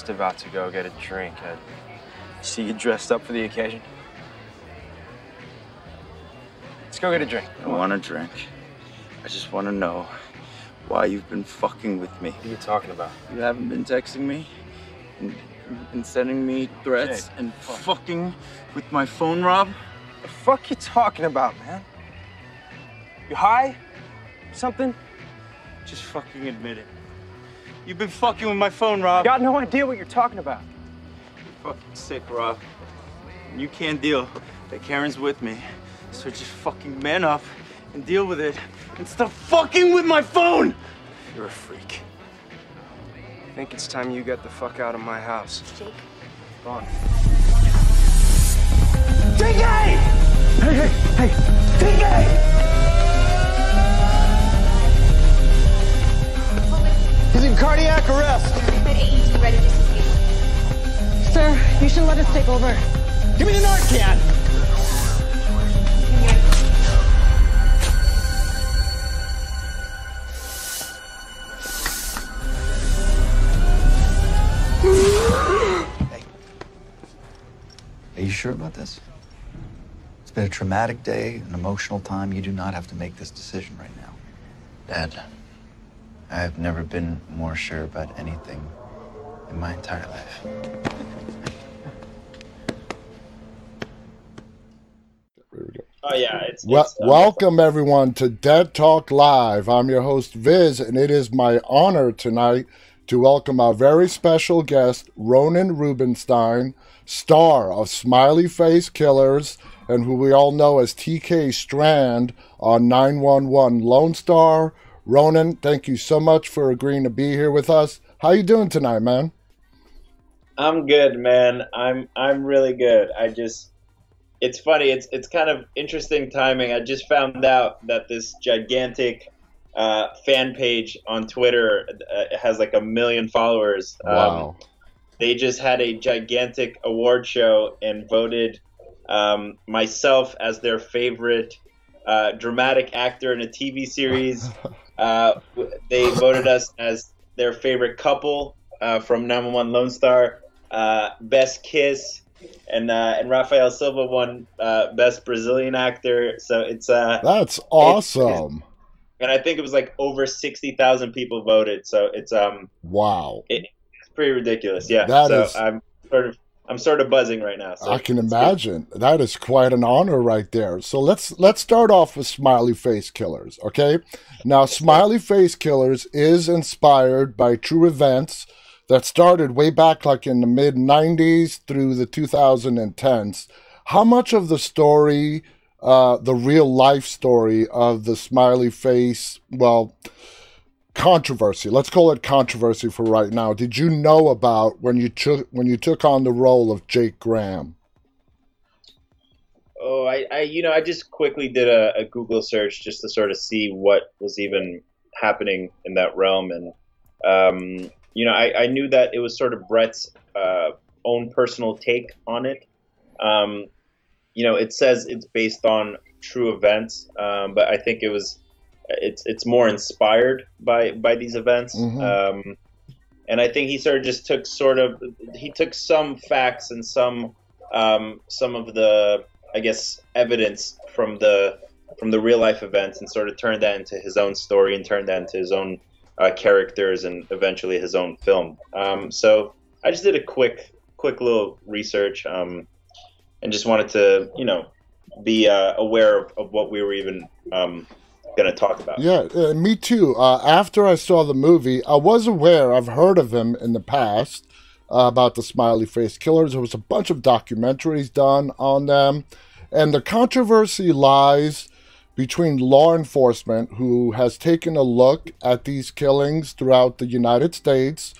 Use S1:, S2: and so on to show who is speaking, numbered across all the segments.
S1: just about to go get a drink. I see you dressed up for the occasion. Let's go get a drink.
S2: I want a drink. I just want to know why you've been fucking with me.
S1: What are you talking about?
S2: You haven't been texting me and you've sending me threats
S1: Jake,
S2: and
S1: fuck.
S2: fucking with my phone, Rob.
S1: What the fuck you talking about, man? You high? Something?
S2: Just fucking admit it. You've been fucking with my phone, Rob.
S1: Got no idea what you're talking about.
S2: You're fucking sick, Rob. And you can't deal that Karen's with me. So just fucking man up and deal with it and stop fucking with my phone!
S1: You're a freak. I think it's time you get the fuck out of my house.
S3: Jake.
S1: Go on.
S4: He's in cardiac arrest.
S3: AED ready just in.
S5: Sir, you should let us take over.
S4: Give me the Narcan.
S6: Are you sure about this? It's been a traumatic day, an emotional time. You do not have to make this decision right now.
S7: Dad, I have never been more sure about anything in my entire life.
S8: Oh yeah, it's,
S9: Well,
S8: it's, uh,
S9: welcome everyone to Dead Talk Live. I'm your host Viz, and it is my honor tonight to welcome our very special guest, Ronen Rubinstein, star of Smiley Face Killers, and who we all know as TK Strand on 911 Lone Star. Ronen, thank you so much for agreeing to be here with us. How you doing tonight, man?
S8: I'm good, man. I'm I'm really good. I just it's funny. It's it's kind of interesting timing. I just found out that this gigantic uh, fan page on Twitter uh, has like a million followers. Um,
S9: Wow.
S8: they just had a gigantic award show and voted um, myself as their favorite uh, dramatic actor in a TV series. Uh, they voted us as their favorite couple uh, from 911 Lone Star, uh, best kiss, and uh, and Rafael Silva won uh, best Brazilian actor. So it's uh,
S9: That's awesome.
S8: and I think it was like over 60,000 people voted. So it's um
S9: Wow.
S8: it's pretty ridiculous. Yeah.
S9: That
S8: so
S9: is-
S8: I'm sort of I'm sort of buzzing right now. So
S9: I can
S8: it's good.
S9: imagine. That is quite an honor right there. So let's let's start off with Smiley Face Killers, okay? Now Smiley Face Killers is inspired by true events that started way back like in the mid 90s through the 2010s. How much of the story uh the real life story of the Smiley Face, well, controversy. Let's call it controversy for right now. Did you know about when you took when you took on the role of Jake Graham?
S8: Oh, I, I you know I just quickly did a, a Google search just to sort of see what was even happening in that realm, and um, you know I, I knew that it was sort of Bret's uh, own personal take on it. Um, you know, it says it's based on true events, um, but I think it was it's it's more inspired by by these events.
S9: Mhm.
S8: Um, and I think he sort of just took sort of he took some facts and some um, some of the I guess evidence from the from the real life events and sort of turned that into his own story and turned that into his own uh, characters and eventually his own film. Um, so I just did a quick quick little research um, and just wanted to you know be uh, aware of, of what we were even um, going to talk about.
S9: Yeah, uh, me too. Uh, after I saw the movie, I was aware, I've heard of him in the past uh, about the Smiley Face Killers. There was a bunch of documentaries done on them. And the controversy lies between law enforcement, who has taken a look at these killings throughout the United States,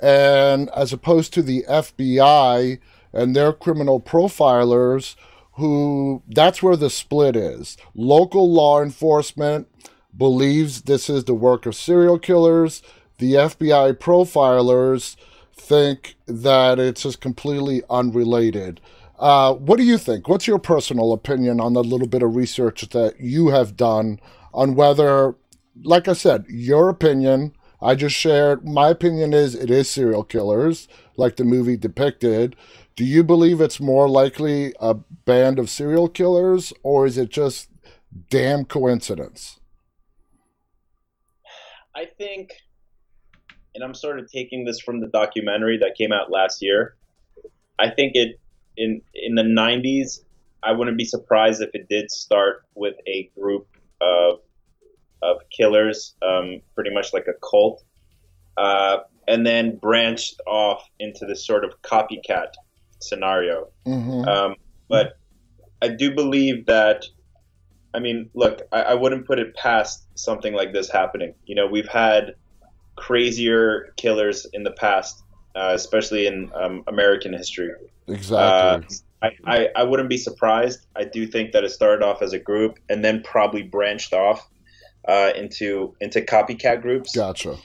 S9: and as opposed to the FBI and their criminal profilers who that's where the split is. Local law enforcement believes this is the work of serial killers. The FBI profilers think that it's just completely unrelated. Uh, what do you think? What's your personal opinion on the little bit of research that you have done on whether like I said, your opinion. I just shared my opinion is it is serial killers, like the movie depicted. Do you believe it's more likely a band of serial killers, or is it just damn coincidence?
S8: I think, and I'm sort of taking this from the documentary that came out last year. I think it in in the 90s. I wouldn't be surprised if it did start with a group of of killers, um, pretty much like a cult, uh, and then branched off into this sort of copycat scenario.
S9: Mm-hmm.
S8: Um, but I do believe that. I mean, look, I, I wouldn't put it past something like this happening. You know, we've had crazier killers in the past, uh, especially in um, American history.
S9: exactly.
S8: I, I, I wouldn't be surprised. I do think that it started off as a group and then probably branched off uh, into into copycat groups.
S9: gotcha.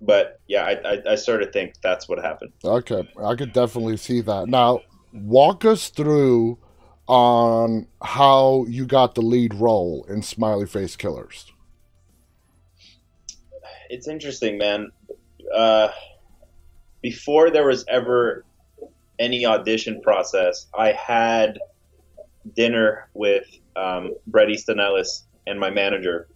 S8: But yeah, I, I, I sort of think that's what happened.
S9: Okay, I could definitely see that. Now, walk us through on how you got the lead role in Smiley Face Killers.
S8: It's interesting, man. Uh, before there was ever any audition process, I had dinner with um, Bret Easton Ellis and my manager,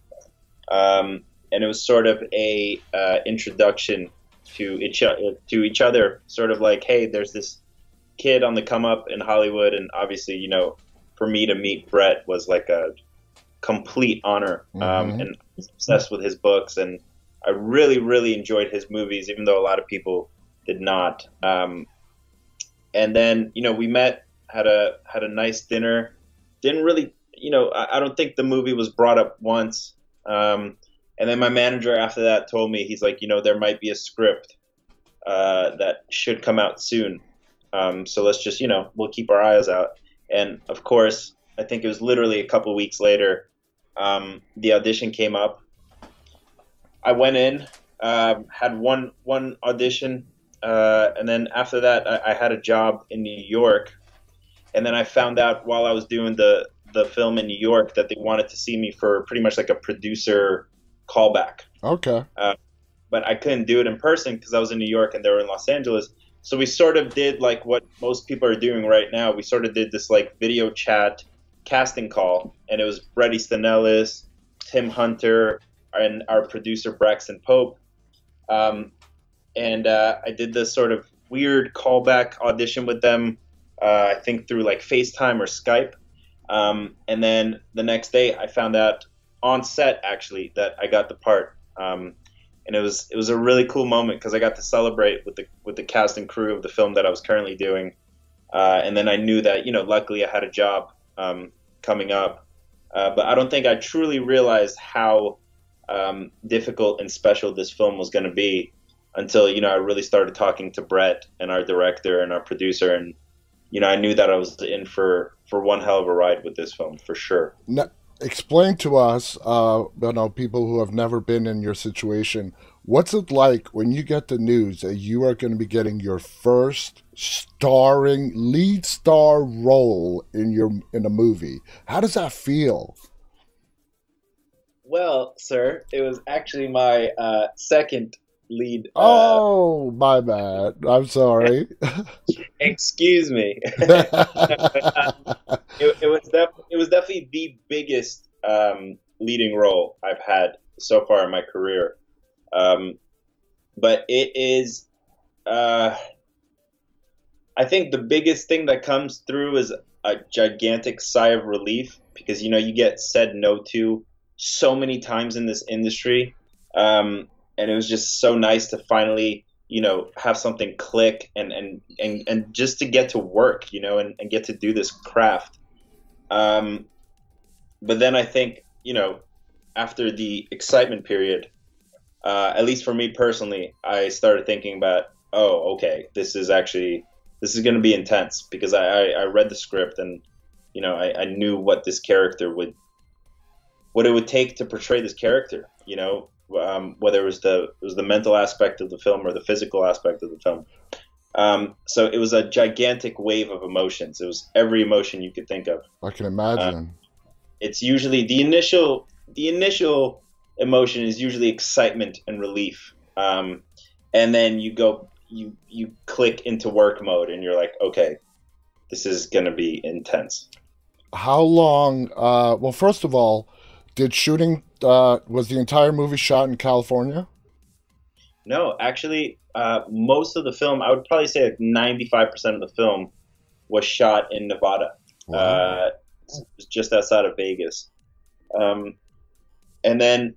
S8: um, and it was sort of a uh, introduction to each to each other. Sort of like, hey, there's this kid on the come up in Hollywood, and obviously, you know, for me to meet Bret was like a complete honor, um,
S9: Mhm.
S8: and I was obsessed with his books, and I really, really enjoyed his movies, even though a lot of people did not. Um, and then, you know, we met, had a had a nice dinner. Didn't really, you know, I, I don't think the movie was brought up once. Um, and then my manager after that told me he's like, you know, there might be a script uh, that should come out soon. Um, so let's just, you know, we'll keep our eyes out. And of course, I think it was literally a couple weeks later, um, the audition came up. I went in, um, had one one audition, uh, and then after that, I, I had a job in New York. And then I found out while I was doing the the film in New York that they wanted to see me for pretty much like a producer callback
S9: Okay.
S8: but I couldn't do it in person because I was in New York and they were in Los Angeles. So we sort of did like what most people are doing right now. We sort of did this like video chat casting call, and it was Bret Easton Ellis, Tim Hunter, and our producer Braxton Pope. Um, and uh, I did this sort of weird callback audition with them. Uh, I think through like FaceTime or Skype. Um, and then the next day, I found out on set actually that I got the part. Um, and it was it was a really cool moment because I got to celebrate with the with the cast and crew of the film that I was currently doing, uh, and then I knew that you know luckily I had a job um, coming up, uh, but I don't think I truly realized how um, difficult and special this film was going to be until you know I really started talking to Bret and our director and our producer, and you know I knew that I was in for for one hell of a ride with this film for sure.
S9: Now, explain to us, uh, you know, people who have never been in your situation, what's it like when you get the news that you are going to be getting your first starring lead star role in your in a movie? How does that feel?
S8: Well, sir, it was actually my uh, second lead. uh,
S9: Oh, my bad. I'm sorry.
S8: excuse me. it, it was def- it was definitely the biggest um, leading role I've had so far in my career. Um, but it is, uh, I think the biggest thing that comes through is a gigantic sigh of relief because you know you get said no to so many times in this industry, um, and it was just so nice to finally you know have something click and and and, and just to get to work you know and, and get to do this craft. Um but then i think you know after the excitement period uh, at least for me personally i started thinking about oh okay this is actually this is going to be intense because I, I i read the script and you know I, I knew what this character would what it would take to portray this character you know um, whether it was the it was the mental aspect of the film or the physical aspect of the film. Um, so it was a gigantic wave of emotions. It was every emotion you could think of.
S9: I can imagine.
S8: It's usually the initial the initial emotion is usually excitement and relief. Um, and then you go, you you click into work mode, and you're like, okay, this is gonna be intense.
S9: How long? Uh, well, first of all, did shooting uh, was the entire movie shot in California?
S8: No, actually, uh, most of the film, I would probably say like 95% of the film was shot in Nevada, uh, just outside of Vegas. Um, and then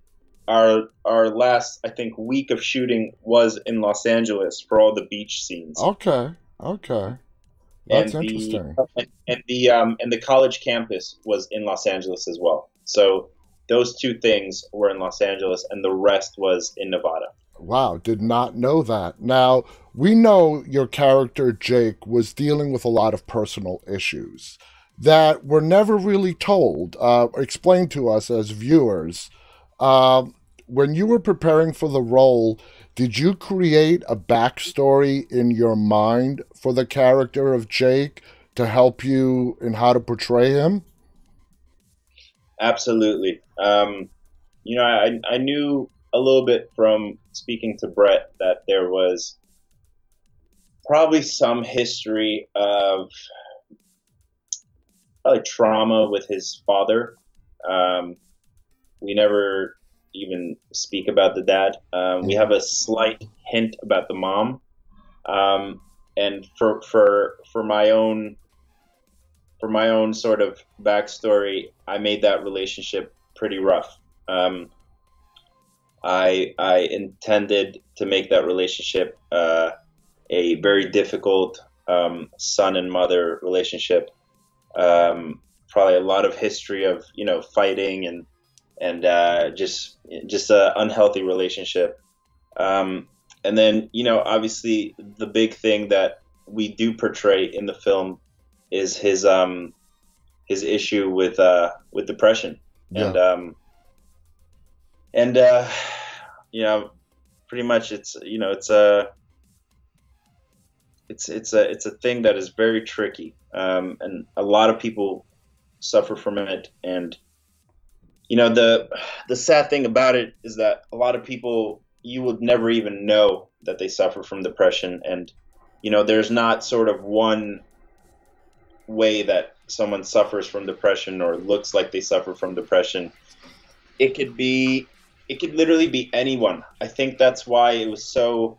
S8: our our last, I think, week of shooting was in Los Angeles for all the beach scenes.
S9: Okay, okay, that's
S8: and
S9: interesting.
S8: And, and the um, and the college campus was in Los Angeles as well. So those two things were in Los Angeles, and the rest was in Nevada.
S9: Wow, did not know that. Now, we know your character, Jake, was dealing with a lot of personal issues that were never really told, uh, explained to us as viewers. Um, when you were preparing for the role, did you create a backstory in your mind for the character of Jake to help you in how to portray him?
S8: Absolutely. Um, you know, I, I knew a little bit from speaking to Bret that there was probably some history of probably trauma with his father. Um, we never even speak about the dad. Um, we have a slight hint about the mom. Um, and for for for my own for my own sort of backstory, I made that relationship pretty rough. Um, I I intended to make that relationship uh, a very difficult um, son and mother relationship. Um, probably a lot of history of you know fighting and and uh, just just an unhealthy relationship. Um, and then you know obviously the big thing that we do portray in the film is his um his issue with uh with depression and
S9: Yeah.
S8: um and uh you know pretty much it's you know it's a it's it's a it's a thing that is very tricky. Um and a lot of people suffer from it. And you know the the sad thing about it is that a lot of people you would never even know that they suffer from depression. And you know there's not sort of one way that someone suffers from depression or looks like they suffer from depression it could be it could literally be anyone. I think that's why it was so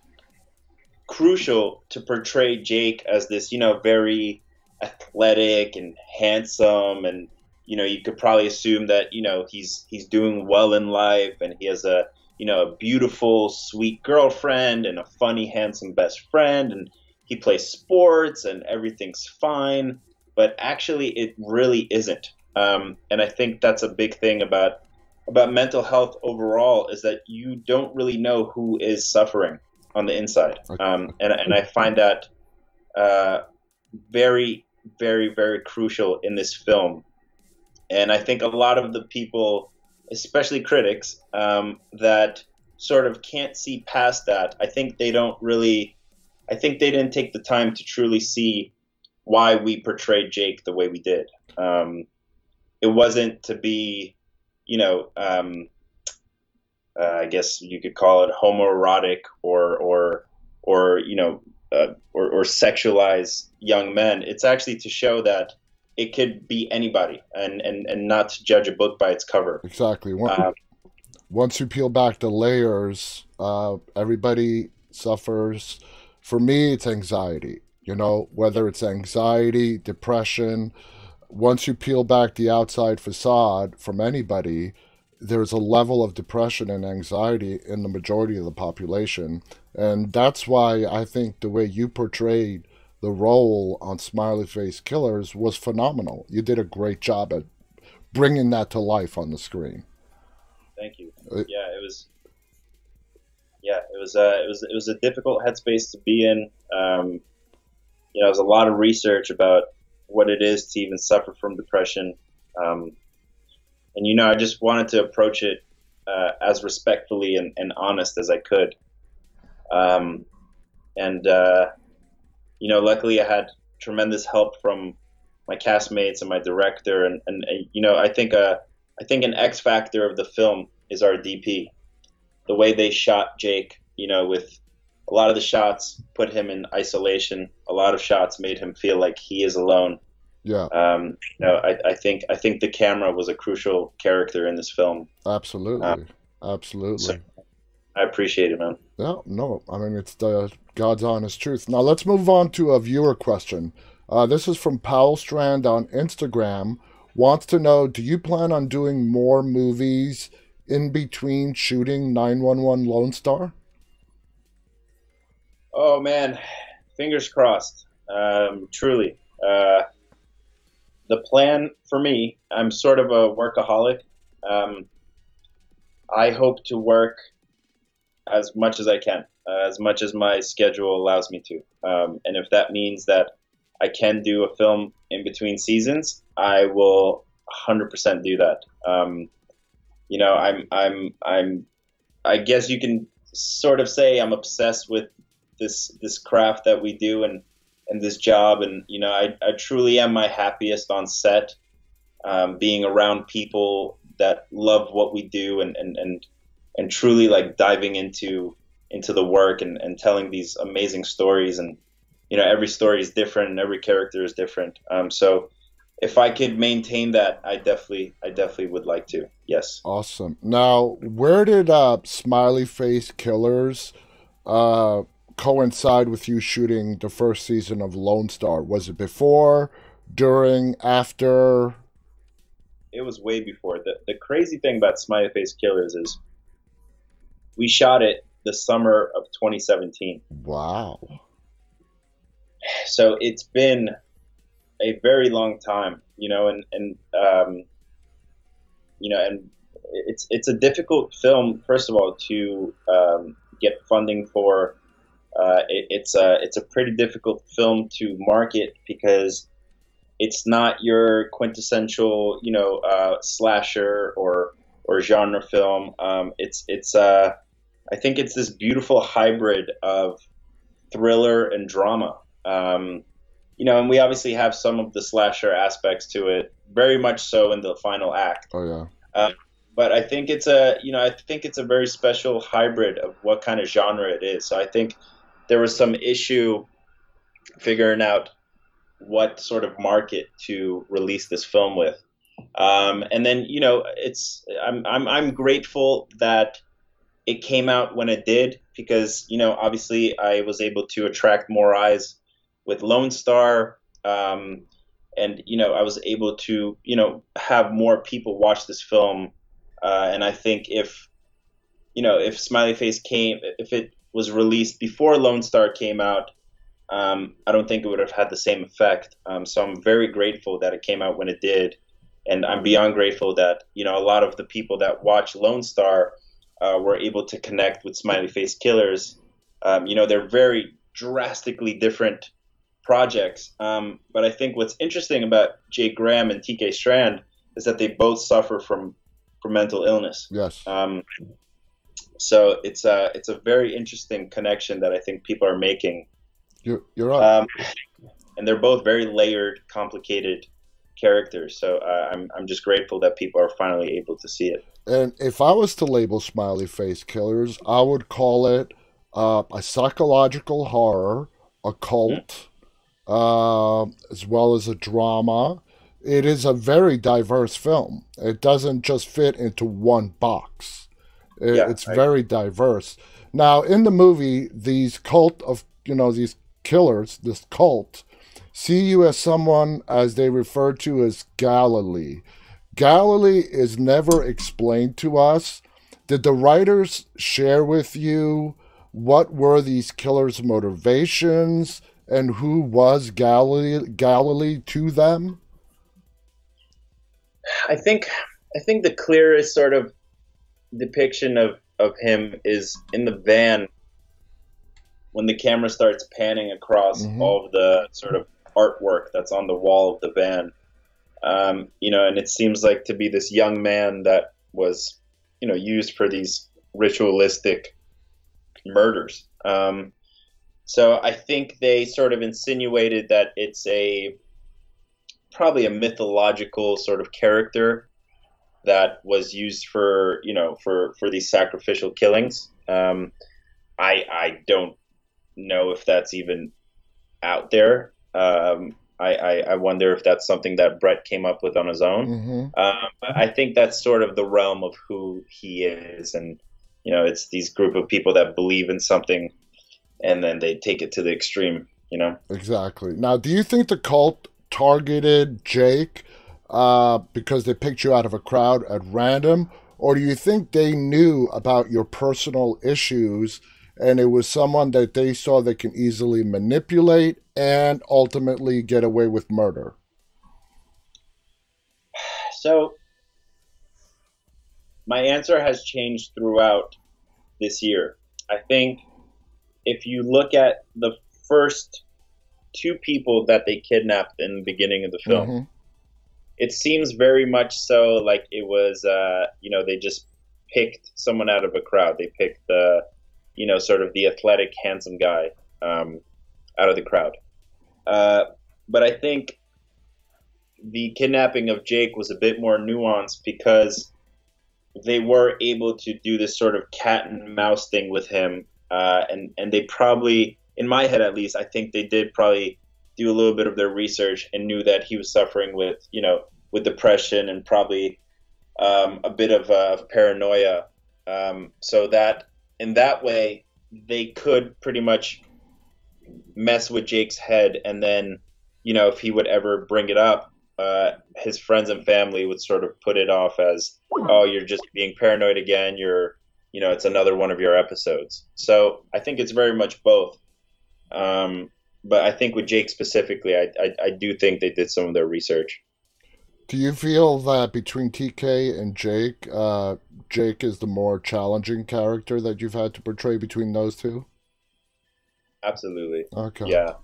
S8: crucial to portray jake as this you know very athletic and handsome. And you know you could probably assume that you know he's he's doing well in life and he has a you know a beautiful sweet girlfriend and a funny handsome best friend. And he plays sports and everything's fine but actually it really isn't um, and i think that's a big thing about about mental health overall is that you don't really know who is suffering on the inside um, and, and i find that uh, very very very crucial in this film and I think a lot of the people, especially critics, um, that sort of can't see past that. I think they don't really. I think they didn't take the time to truly see why we portrayed Jake the way we did. Um, it wasn't to be, you know, um, uh, I guess you could call it homoerotic or or or you know uh, or, or sexualize young men. It's actually to show that it could be anybody and, and, and not to judge a book by its cover.
S9: Exactly. Once,
S8: Um,
S9: once you peel back the layers, uh, everybody suffers. For me, it's anxiety. You know, whether it's anxiety, depression. Once you peel back the outside facade from anybody, there's a level of depression and anxiety in the majority of the population. And that's why I think the way you portrayed the role on Smiley Face Killers was phenomenal. You did a great job at bringing that to life on the screen.
S8: Thank you.
S9: Uh,
S8: Yeah, it was. Yeah, it was. Uh, it was. It was a difficult headspace to be in. Um, you know, was a lot of research about what it is to even suffer from depression, um, and you know, I just wanted to approach it uh, as respectfully and, and honest as I could. Um, and uh, you know, luckily I had tremendous help from my castmates and my director, and, and, and you know, I think uh, I think an X factor of the film is our DP. The way they shot Jake, you know, with a lot of the shots put him in isolation. A lot of shots made him feel like he is alone.
S9: Yeah,
S8: Um, you know, I, I think I think the camera was a crucial character in this film.
S9: absolutely,
S8: Uh,
S9: absolutely.
S8: so- I appreciate it, man.
S9: Yeah, no, I mean it's the God's honest truth. Now let's move on to a viewer question. Uh, this is from Powell Strand on Instagram. Wants to know: Do you plan on doing more movies in between shooting 911 Lone Star?
S8: Oh man, fingers crossed. Um, truly, uh, the plan for me. I'm sort of a workaholic. Um, I hope to work as much as I can, uh, as much as my schedule allows me to. Um, and if that means that I can do a film in between seasons, I will 100% do that. Um, you know, I'm, I'm, I'm. I guess you can sort of say I'm obsessed with this this craft that we do and and this job. And you know I, I truly am my happiest on set um, being around people that love what we do and and and, and truly like diving into into the work and, and telling these amazing stories. And you know every story is different and every character is different. Um, so if I could maintain that I definitely I definitely would like to. Yes.
S9: Awesome. Now, where did uh, Smiley Face Killers uh, coincide with you shooting the first season of Lone Star? Was it before, during, after?
S8: it was way before. The the crazy thing about Smiley Face Killers is we shot it the summer of 2017.
S9: Wow.
S8: So it's been a very long time, you know, and and um, you know, and it's it's a difficult film. First of all, to um, get funding for. Uh, it, it's a it's a pretty difficult film to market because it's not your quintessential, you know, uh, slasher or or genre film. Um, it's it's uh, I think it's this beautiful hybrid of thriller and drama. Um, you know, and we obviously have some of the slasher aspects to it, very much so in the final act.
S9: Oh, yeah.
S8: But I think it's a, you know, I think it's a very special hybrid of what kind of genre it is. So I think there was some issue figuring out what sort of market to release this film with. Um, and then, you know, it's I'm, I'm I'm grateful that it came out when it did because you know obviously I was able to attract more eyes with Lone Star, um, and you know I was able to you know have more people watch this film. Uh, and I think if you know if Smiley Face came, if it was released before Lone Star came out, um, I don't think it would have had the same effect. Um, so I'm very grateful that it came out when it did, and I'm beyond grateful that you know a lot of the people that watch Lone Star uh, were able to connect with Smiley Face Killers. Um, you know, they're very drastically different projects, um, but I think what's interesting about Jake Graham and TK Strand is that they both suffer from from mental illness.
S9: Yes.
S8: Um, so it's a it's a very interesting connection that I think people are making
S9: You're, you're right.
S8: um, and they're both very layered, complicated characters. So uh, I'm I'm just grateful that people are finally able to see it.
S9: And if I was to label Smiley Face Killers, I would call it uh, a psychological horror, a cult, uh, as well as a drama. It is a very diverse film. It doesn't just fit into one box. It-
S8: Yeah,
S9: it's very diverse. Now, in the movie, these cult of you know these killers, this cult, see you as someone as they refer to as Galilee. Galilee is never explained to us. Did the writers share with you what were these killers' motivations and who was Galilee Galilee to them?
S8: I think I think the clearest sort of depiction of of him is in the van when the camera starts panning across
S9: Mhm.
S8: all of the sort of artwork that's on the wall of the van. Um, you know, and it seems like to be this young man that was, you know, used for these ritualistic murders. Um, so I think they sort of insinuated that it's a probably a mythological sort of character that was used for you know for for these sacrificial killings. Um, I I don't know if that's even out there. Um, I, I, I wonder if that's something that Bret came up with on his own.
S9: hmm
S8: Um, but I think that's sort of the realm of who he is, and you know, it's these group of people that believe in something, and then they take it to the extreme. You know,
S9: Exactly. Now, do you think the cult targeted Jake uh, because they picked you out of a crowd at random, or do you think they knew about your personal issues and it was someone that they saw they can easily manipulate and ultimately get away with murder?
S8: so my answer has changed throughout this year. I think if you look at the first two people that they kidnapped in the beginning of the film,
S9: Mhm.
S8: It seems very much so like it was uh, you know they just picked someone out of a crowd. They picked the you know sort of the athletic handsome guy um, out of the crowd. Uh, but i think the kidnapping of jake was a bit more nuanced because they were able to do this sort of cat and mouse thing with him uh, and and they probably in my head at least i think they did probably do a little bit of their research and knew that he was suffering with you know with depression and probably um, a bit of uh, paranoia. Um, so that in that way they could pretty much mess with jake's head and then you know if he would ever bring it up uh, his friends and family would sort of put it off as oh you're just being paranoid again. You're you know it's another one of your episodes. So i think it's very much both. Um, but I think with Jake specifically, I, I, I do think they did some of their research.
S9: Do you feel that between TK and Jake, uh, Jake is the more challenging character that you've had to portray between those two?
S8: Absolutely.
S9: Okay.
S8: Yeah.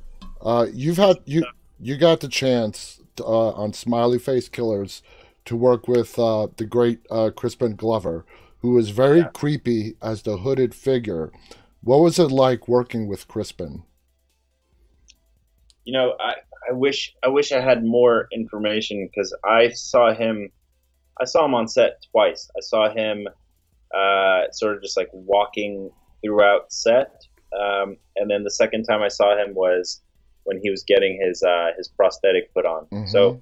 S9: Uh, you've had you you got the chance uh, on Smiley Face Killers to work with uh, the great uh, Crispin Glover, who is very
S8: Yeah.
S9: creepy as the hooded figure. What was it like working with Crispin?
S8: You know, I, I wish I wish I had more information because I saw him I saw him on set twice. I saw him uh, sort of just like walking throughout set, um, and then the second time I saw him was when he was getting his uh, his prosthetic put on.
S9: Mhm.
S8: So,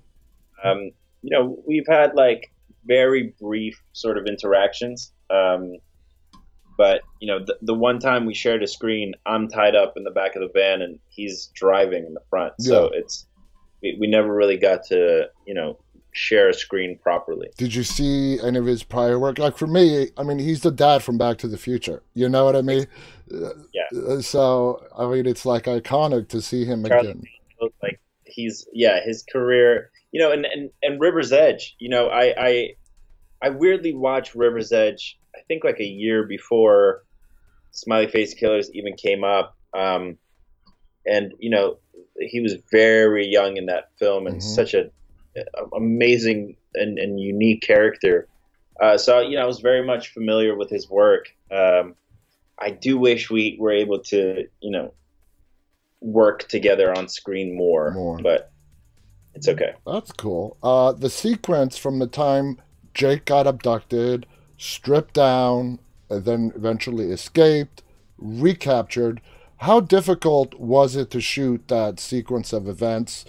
S8: um, you know, we've had like very brief sort of interactions. Um, but you know, the, the one time we shared a screen, I'm tied up in the back of the van and he's driving in the front. So it's we, we never really got to you know share a screen properly.
S9: Did you see any of his prior work? Like for me, I mean, he's the dad from Back to the Future. You know what I mean?
S8: Yeah.
S9: Uh, So I mean, it's like iconic to see him
S8: Charlie
S9: again.
S8: like he's yeah his career you know and and, and river's edge you know I, I i weirdly watch river's edge think like a year before smiley face killers even came up um and you know he was very young in that film and
S9: Mhm.
S8: such a, a amazing and, and unique character uh, so you know i was very much familiar with his work um i do wish we were able to you know work together on screen more,
S9: More.
S8: but it's okay.
S9: That's cool. Uh, the sequence from the time Jake got abducted, stripped down, and then eventually escaped, recaptured. How difficult was it to shoot that sequence of events?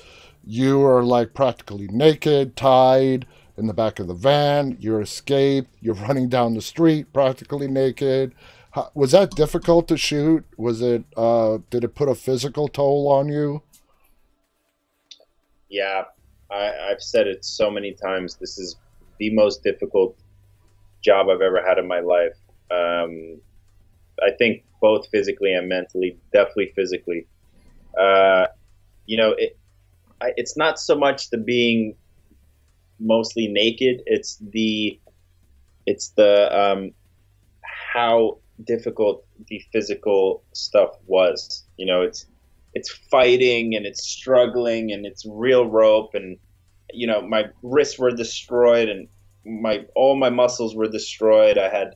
S9: You are like practically naked, tied in the back of the van. You escaped. You're running down the street practically naked. How, was that difficult to shoot? Was it? Uh, did it put a physical toll on you?
S8: Yeah, I, I've said it so many times. This is the most difficult job I've ever had in my life. Um, I think both physically and mentally, definitely physically. Uh, you know, it, I, it's not so much the being mostly naked; it's the, it's the um, how difficult the physical stuff was. You know, it's it's fighting and it's struggling and it's real rope and you know my wrists were destroyed and my all my muscles were destroyed. I had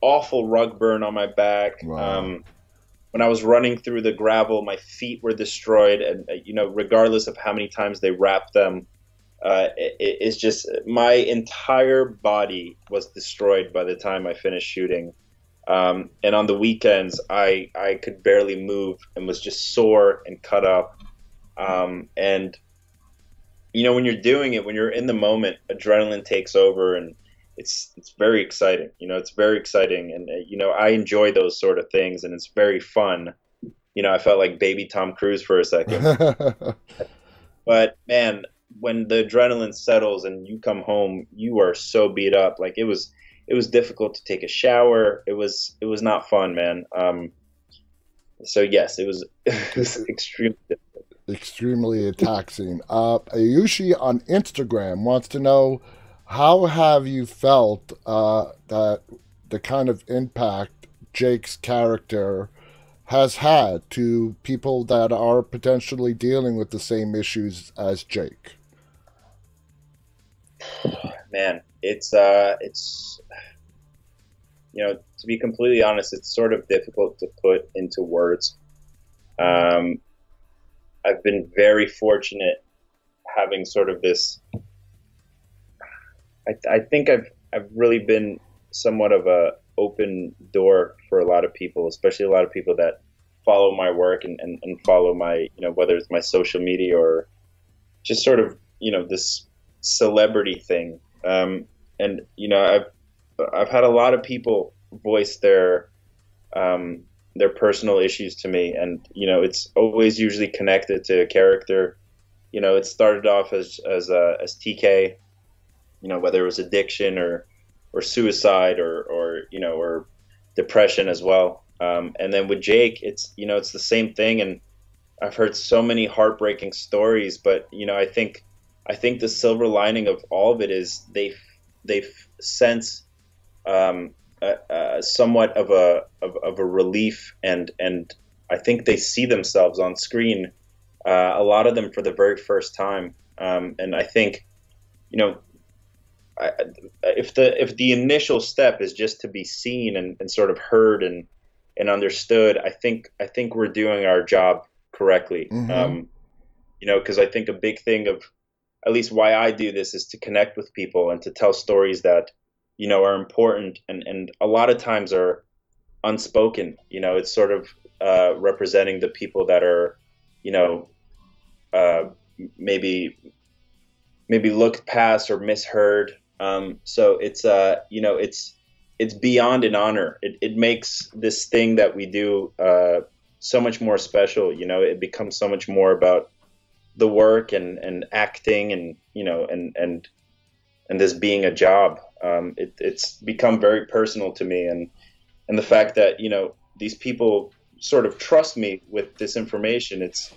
S8: awful rug burn on my back.
S9: Wow.
S8: Um, when I was running through the gravel, my feet were destroyed, and uh, you know, regardless of how many times they wrapped them, uh, it, it's just my entire body was destroyed by the time I finished shooting. Um, and on the weekends, I I could barely move and was just sore and cut up. Um, and you know, when you're doing it, when you're in the moment, adrenaline takes over, and it's it's very exciting. You know, it's very exciting, and uh, you know, I enjoy those sort of things, and it's very fun. You know, I felt like baby Tom Cruise for a second. but man, when the adrenaline settles and you come home, you are so beat up. Like it was, it was difficult to take a shower. It was, it was not fun, man. Um, so yes, it was, it was extremely difficult.
S9: Extremely taxing. Uh, Ayushi on Instagram wants to know how have you felt uh, that the kind of impact Jake's character has had to people that are potentially dealing with the same issues as Jake?
S8: Man, it's uh, it's you know, to be completely honest, it's sort of difficult to put into words. Um, I've been very fortunate having sort of this. I, I think I've I've really been somewhat of a open door for a lot of people, especially a lot of people that follow my work and, and, and follow my, you know, whether it's my social media or just sort of, you know, this celebrity thing. Um, and, you know, I've, I've had a lot of people voice their, um, their personal issues to me. And, you know, it's always usually connected to a character. You know, it started off as, as, uh, as TK, you know, whether it was addiction or, or suicide or, or you know or depression as well. Um, and then with Jake, it's you know it's the same thing. And I've heard so many heartbreaking stories, but you know I think I think the silver lining of all of it is they they sense um, somewhat of a of, of, a relief and and I think they see themselves on screen. Uh, a lot of them for the very first time, um, and I think you know I, if the if the initial step is just to be seen and, and sort of heard and and understood, I think I think we're doing our job correctly. Mm-hmm. Um, you know, because I think a big thing of at least why I do this is to connect with people and to tell stories that you know are important and and a lot of times are unspoken. You know, it's sort of uh, representing the people that are you know uh, maybe maybe looked past or misheard um, so it's uh, you know, it's it's beyond an honor. It it makes this thing that we do uh, so much more special. You know, it becomes so much more about the work and and acting and you know and and and this being a job. Um, it, it's become very personal to me, and and the fact that you know these people sort of trust me with this information. It's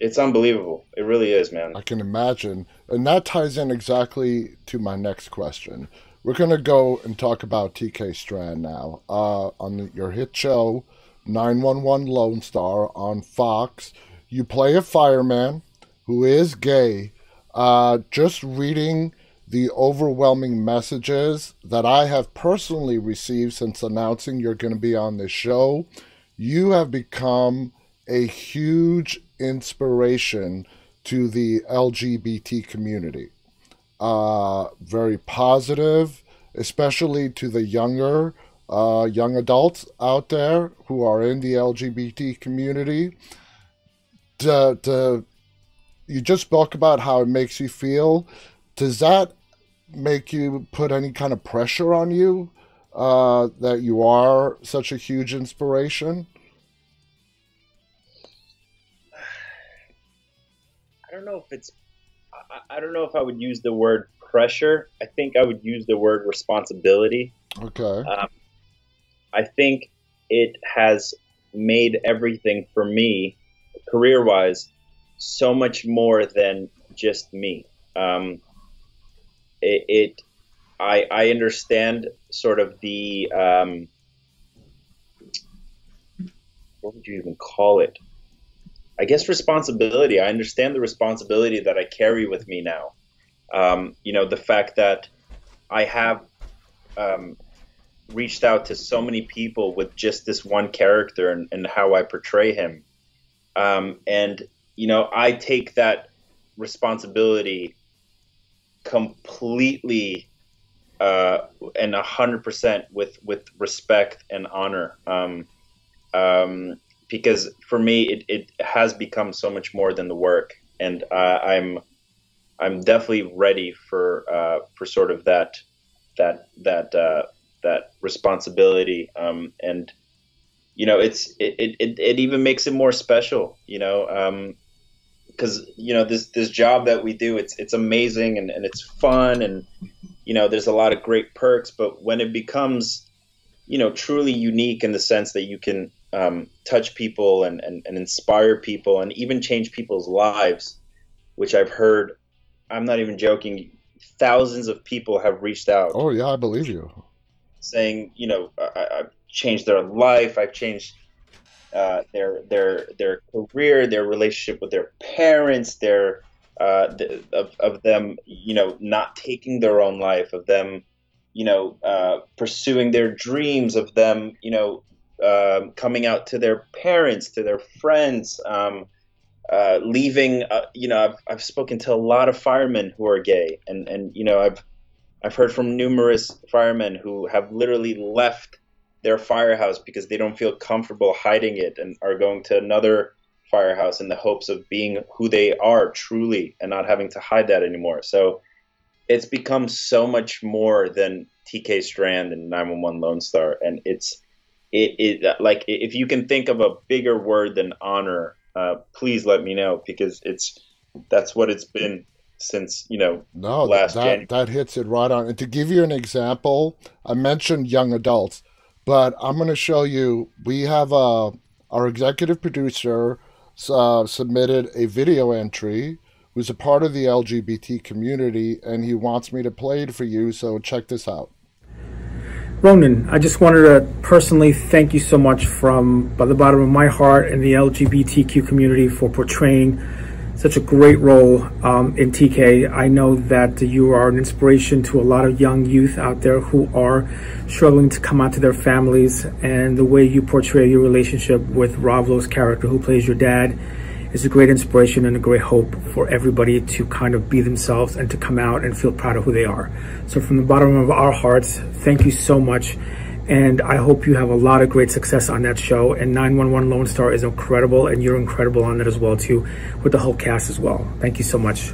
S8: it's unbelievable. It really is, man.
S9: I can imagine. And that ties in exactly to my next question. We're going to go and talk about TK Strand now. Uh, on your hit show, 911 Lone Star on Fox, you play a fireman who is gay. Uh, just reading the overwhelming messages that I have personally received since announcing you're going to be on this show, you have become a huge inspiration to the LGBT community. Uh, very positive, especially to the younger uh, young adults out there who are in the LGBT community. To, you just spoke about how it makes you feel. Does that make you put any kind of pressure on you uh, that you are such a huge inspiration?
S8: I don't know if it's I, I don't know if I would use the word pressure. I think I would use the word responsibility.
S9: Okay.
S8: Um, I think it has made everything for me, career wise, so much more than just me. Um, it, it, I, I understand sort of the, um, what would you even call it? I guess responsibility. I understand the responsibility that I carry with me now. Um, you know, the fact that I have um, reached out to so many people with just this one character and, and how I portray him. Um, and, you know, I take that responsibility completely uh, and hundred percent with with respect and honor. Um, um, because for me, it, it has become so much more than the work, and uh, I'm I'm definitely ready for uh, for sort of that that that uh, that responsibility. Um, and you know, it's it, it, it even makes it more special. You know, because you know this this job that we do, it's it's amazing and, and it's fun and you know there's a lot of great perks. But when it becomes you know truly unique in the sense that you can um, touch people and, and, and inspire people and even change people's lives, which I've heard. I'm not even joking. Thousands of people have reached out.
S9: Oh yeah, I believe you.
S8: Saying, you know, I, have changed their life. I've changed uh, their their their career, their relationship with their parents, their uh, the, of of them, you know, not taking their own life, of them, you know, uh, pursuing their dreams, of them, you know, um, coming out to their parents, to their friends, um, uh, leaving. Uh, you know, I've, I've spoken to a lot of firemen who are gay, and and you know, I've I've heard from numerous firemen who have literally left their firehouse because they don't feel comfortable hiding it and are going to another firehouse in the hopes of being who they are truly and not having to hide that anymore. So it's become so much more than TK Strand and 911 Lone Star, and it's it, it like if you can think of a bigger word than honor, uh, please let me know because it's that's what it's been since you know
S9: no
S8: last
S9: that
S8: January.
S9: that hits it right on. And to give you an example, I mentioned young adults, but I'm going to show you. We have uh, our executive producer uh, submitted a video entry who's a part of the LGBT community, and he wants me to play it for you. So check this out.
S5: Ronen, I just wanted to personally thank you so much from by the bottom of my heart and the LGBTQ community for portraying such a great role um, in TK. I know that you are an inspiration to a lot of young youth out there who are struggling to come out to their families, and the way you portray your relationship with Rob Lowe's character, who plays your dad, is a great inspiration and a great hope for everybody to kind of be themselves and to come out and feel proud of who they are. So, from the bottom of our hearts, thank you so much. And I hope you have a lot of great success on that show. And 911 Lone Star is incredible, and you're incredible on that as well, too, with the whole cast as well. Thank you so much.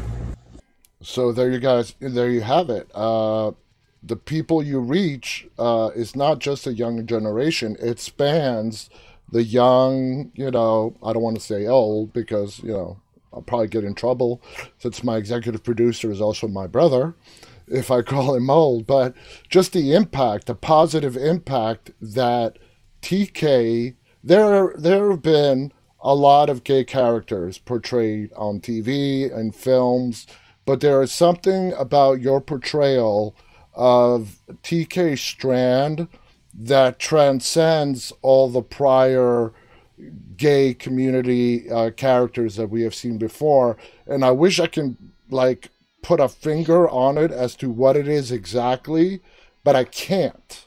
S9: So there you guys, there you have it. Uh, the people you reach uh, is not just a young generation; it spans the young, you know, I don't want to say old because, you know, I'll probably get in trouble since my executive producer is also my brother if I call him old, but just the impact, the positive impact that TK, there, there have been a lot of gay characters portrayed on TV and films, but there is something about your portrayal of TK Strand that transcends all the prior gay community uh, characters that we have seen before. And I wish I can like put a finger on it as to what it is exactly, but I can't.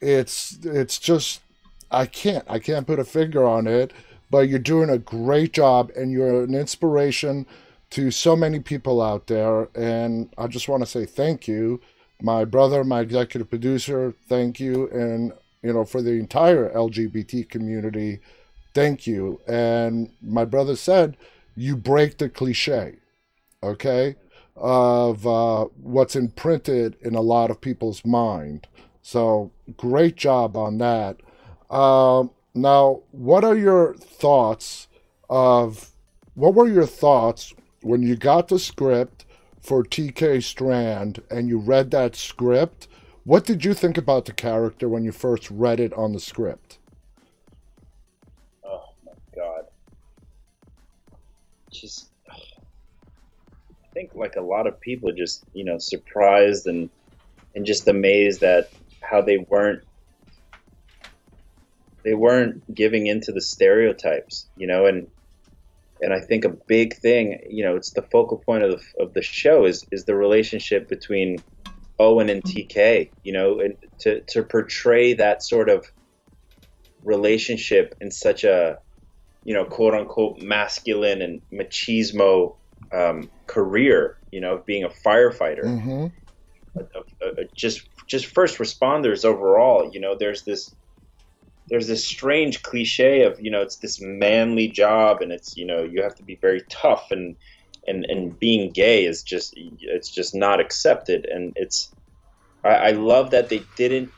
S9: It's it's just I can't. I can't put a finger on it. But you're doing a great job, and you're an inspiration to so many people out there. And I just want to say thank you my brother, my executive producer, thank you. And, you know, for the entire LGBT community, thank you. And my brother said, you break the cliche, okay, of uh, what's imprinted in a lot of people's mind. So great job on that. Uh, now, what are your thoughts of what were your thoughts when you got the script for TK Strand and you read that script, what did you think about the character when you first read it on the script?
S8: Oh my god. I think like a lot of people just, you know, surprised and and just amazed at how they weren't they weren't giving into the stereotypes, you know, and and I think a big thing, you know, it's the focal point of the, of the show is is the relationship between Owen and TK, you know, and to to portray that sort of relationship in such a you know quote unquote masculine and machismo um, career, you know, of being a firefighter,
S9: hmm
S8: of, of just just first responders overall. You know, there's this there's this strange cliche of you know it's this manly job and it's you know you have to be very tough and and and being gay is just it's just not accepted and it's I, I love that they didn't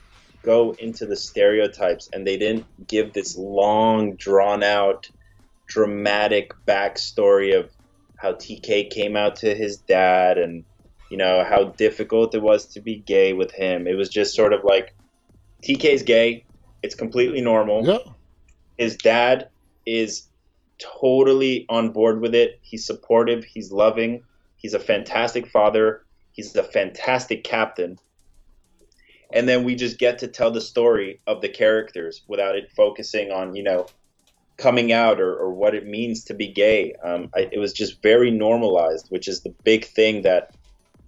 S8: go into the stereotypes and they didn't give this long drawn out dramatic backstory of how TK came out to his dad and you know how difficult it was to be gay with him it was just sort of like TK's gay it's completely normal
S9: Yeah.
S8: his dad is totally on board with it. He's supportive. He's loving. He's a fantastic father. He's a fantastic captain. And then we just get to tell the story of the characters without it focusing on, you know, coming out or, or what it means to be gay. Um, I, it was just very normalized, which is the big thing that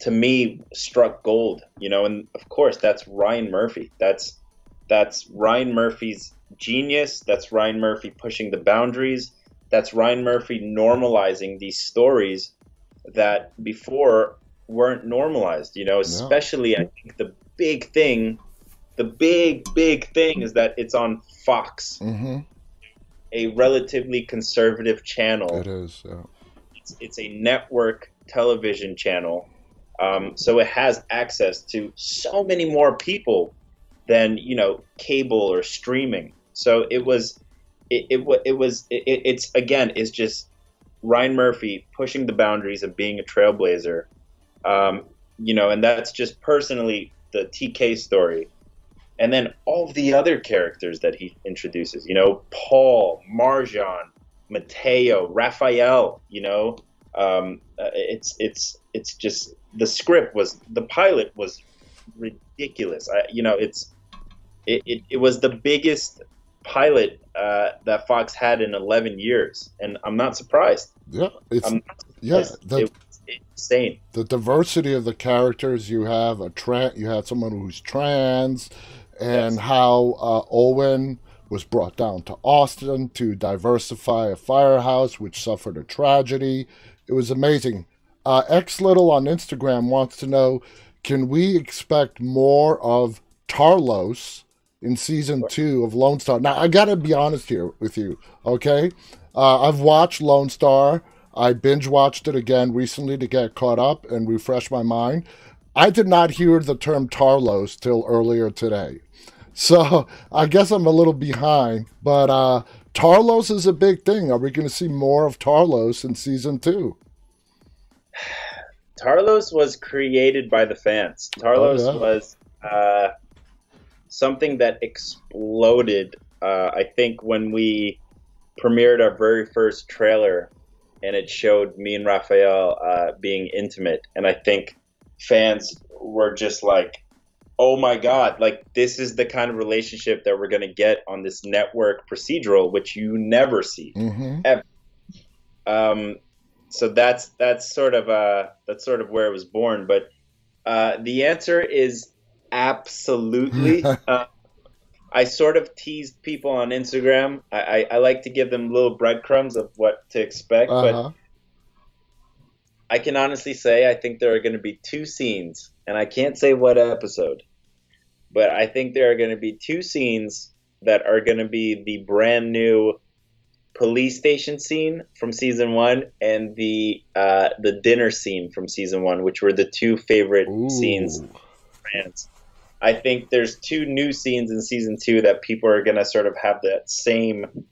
S8: to me struck gold, you know, and of course that's Ryan Murphy. That's that's Ryan Murphy's genius. That's Ryan Murphy pushing the boundaries. That's Ryan Murphy normalizing these stories that before weren't normalized, you know, especially I think the big thing, the big, big thing is that it's on Fox,
S9: hmm
S8: a relatively conservative channel
S9: It is. Yeah.
S8: it's, it's a network television channel um, so it has access to so many more people than you know cable or streaming so it was it, it, it was it, it- it's again it's just ryan murphy pushing the boundaries of being a trailblazer um, you know and that's just personally the tk story and then all the other characters that he introduces you know paul marjan mateo rafael you know um, uh, it's it's it's just the script was the pilot was ridiculous I, you know it's it, it, it was the biggest pilot uh, that fox had in 11 years and i'm not surprised
S9: Yeah. It's yeah. The,
S8: it was insane
S9: the diversity of the characters. You have a trans. You had someone who's trans, and
S8: Yes.
S9: how uh, Owen was brought down to Austin to diversify a firehouse which suffered a tragedy. It was amazing. Uh, X Little on Instagram wants to know: Can we expect more of Tarlos in season two of Lone Star? Now, I gotta be honest here with you, okay? Uh, I've watched Lone Star. I binge watched it again recently to get caught up and refresh my mind. I did not hear the term Tarlos till earlier today. So I guess I'm a little behind, but uh, Tarlos is a big thing. Are we going to see more of Tarlos in season two?
S8: Tarlos was created by the fans. Tarlos
S9: Oh, yeah.
S8: was uh, something that exploded. Uh, I think when we premiered our very first trailer, and it showed me and Rafael uh, being intimate, and I think fans were just like, "Oh my god! Like this is the kind of relationship that we're gonna get on this network procedural, which you never see."
S9: hmm
S8: um, so that's that's sort of uh, that's sort of where it was born. But uh, the answer is absolutely. uh, I sort of teased people on Instagram. I, I, I like to give them little breadcrumbs of what to expect, but
S9: Uh-huh.
S8: I can honestly say I think there are going to be two scenes, and I can't say what episode, but I think there are going to be two scenes that are going to be the brand new police station scene from season one and the uh, the dinner scene from season one, which were the two favorite scenes.
S9: Ooh.
S8: fans. I think there's two new scenes in season two that people are going to sort of have that same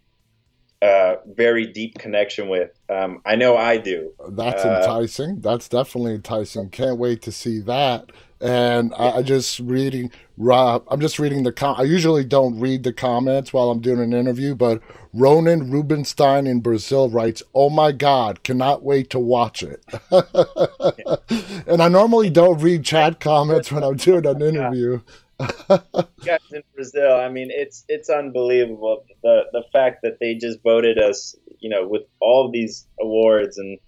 S8: uh, very deep connection with. Um, I know I do.
S9: That's
S8: Uh,
S9: enticing. That's definitely enticing. Can't wait to see that. And I, I just reading. Rob, I'm just reading the. Com- I usually don't read the comments while I'm doing an interview, but Ronen Rubinstein in Brazil writes, "Oh my God, cannot wait to watch it." and I normally don't read chat comments when I'm doing an interview.
S8: guys in Brazil, I mean, it's it's unbelievable the the fact that they just voted us, you know, with all these awards and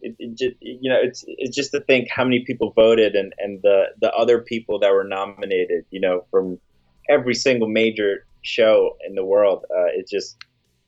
S8: it, it just you know it's it's just to think how many people voted and and the the other people that were nominated, you know, from every single major show in the world. Uh, it just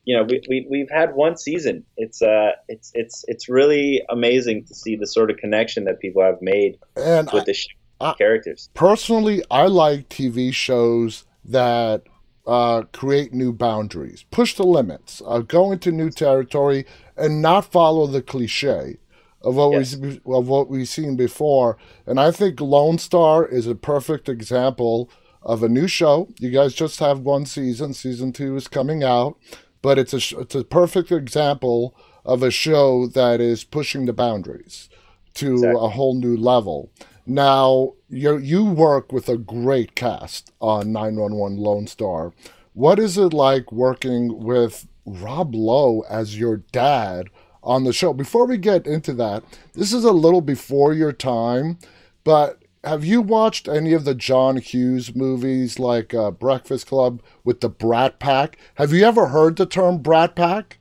S8: you know, we, we we've had one season. It's uh, it's it's it's really amazing to see the sort of connection that people have made
S9: And
S8: with
S9: I-
S8: the sh-
S9: I-
S8: characters.
S9: personally, I like TV shows that uh, create new boundaries, push the limits, uh, go into new territory, and not follow the cliche of what
S8: Yes.
S9: we of what we've seen before. And I think Lone Star is a perfect example of a new show. You guys just have one season; season two is coming out, but it's a it's a perfect example of a show that is pushing the boundaries to
S8: Exactly.
S9: a whole new level. Now, you you work with a great cast on 911 Lone Star. What is it like working with Rob Lowe as your dad on the show? Before we get into that, this is a little before your time, but have you watched any of the John Hughes movies like uh, Breakfast Club with the Brat Pack? Have you ever heard the term Brat Pack?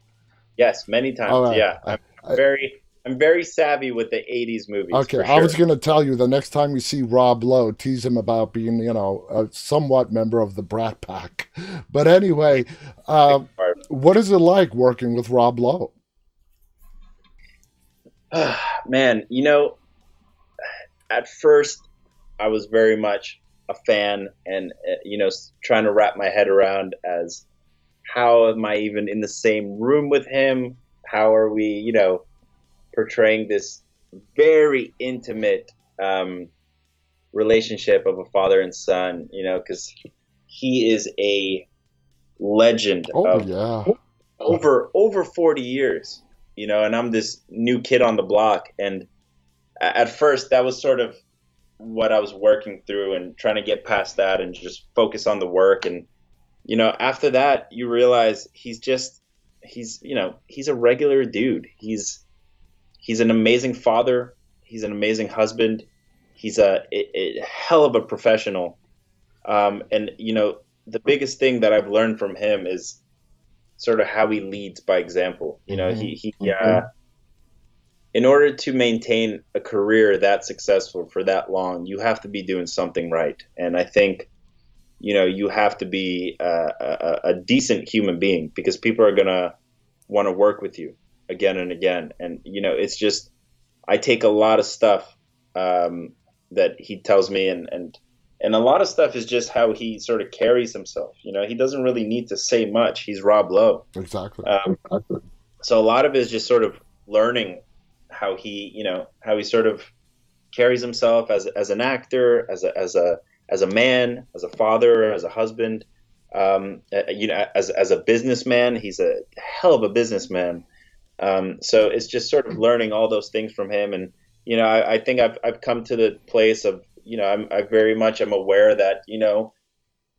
S8: Yes, many times.
S9: Right.
S8: Yeah, I'm very I'm very savvy with the '80s movies.
S9: Okay, I was going to tell you the next time you see Rob Lowe, tease him about being, you know, a somewhat member of the Brat Pack. But anyway, uh, what is it like working with Rob Lowe?
S8: Man, you know, at first I was very much a fan and, uh, you know, trying to wrap my head around as how am I even in the same room with him? How are we, you know, portraying this very intimate um, relationship of a father and son, you know, because he is a legend
S9: Oh,
S8: of
S9: yeah.
S8: over over 40 years you know and i'm this new kid on the block. And at first that was sort of what i was working through and trying to get past that and just focus on the work. And you know after that you realize he's just he's you know he's a regular dude. He's he's an amazing father. He's an amazing husband. He's a, a, a hell of a professional. Um, and you know the biggest thing that i've learned from him is sort of how he leads by example. You know, he he uh, in order to maintain a career that successful for that long, you have to be doing something right. And I think, you know, you have to be uh, a, a decent human being because people are gonna want to work with you again and again. And you know, it's just I take a lot of stuff um, that he tells me and and and a lot of stuff is just how he sort of carries himself. You know, he doesn't really need to say much. He's Rob Lowe.
S9: Exactly.
S8: Um, so a lot of it is just sort of learning how he, you know, how he sort of carries himself as as an actor, as a as a as a man, as a father, as a husband. Um, uh, you know, as as a businessman, he's a hell of a businessman. Um, so it's just sort of learning all those things from him, and you know, I, I think I've I've come to the place of you know, I'm I very much am aware that you know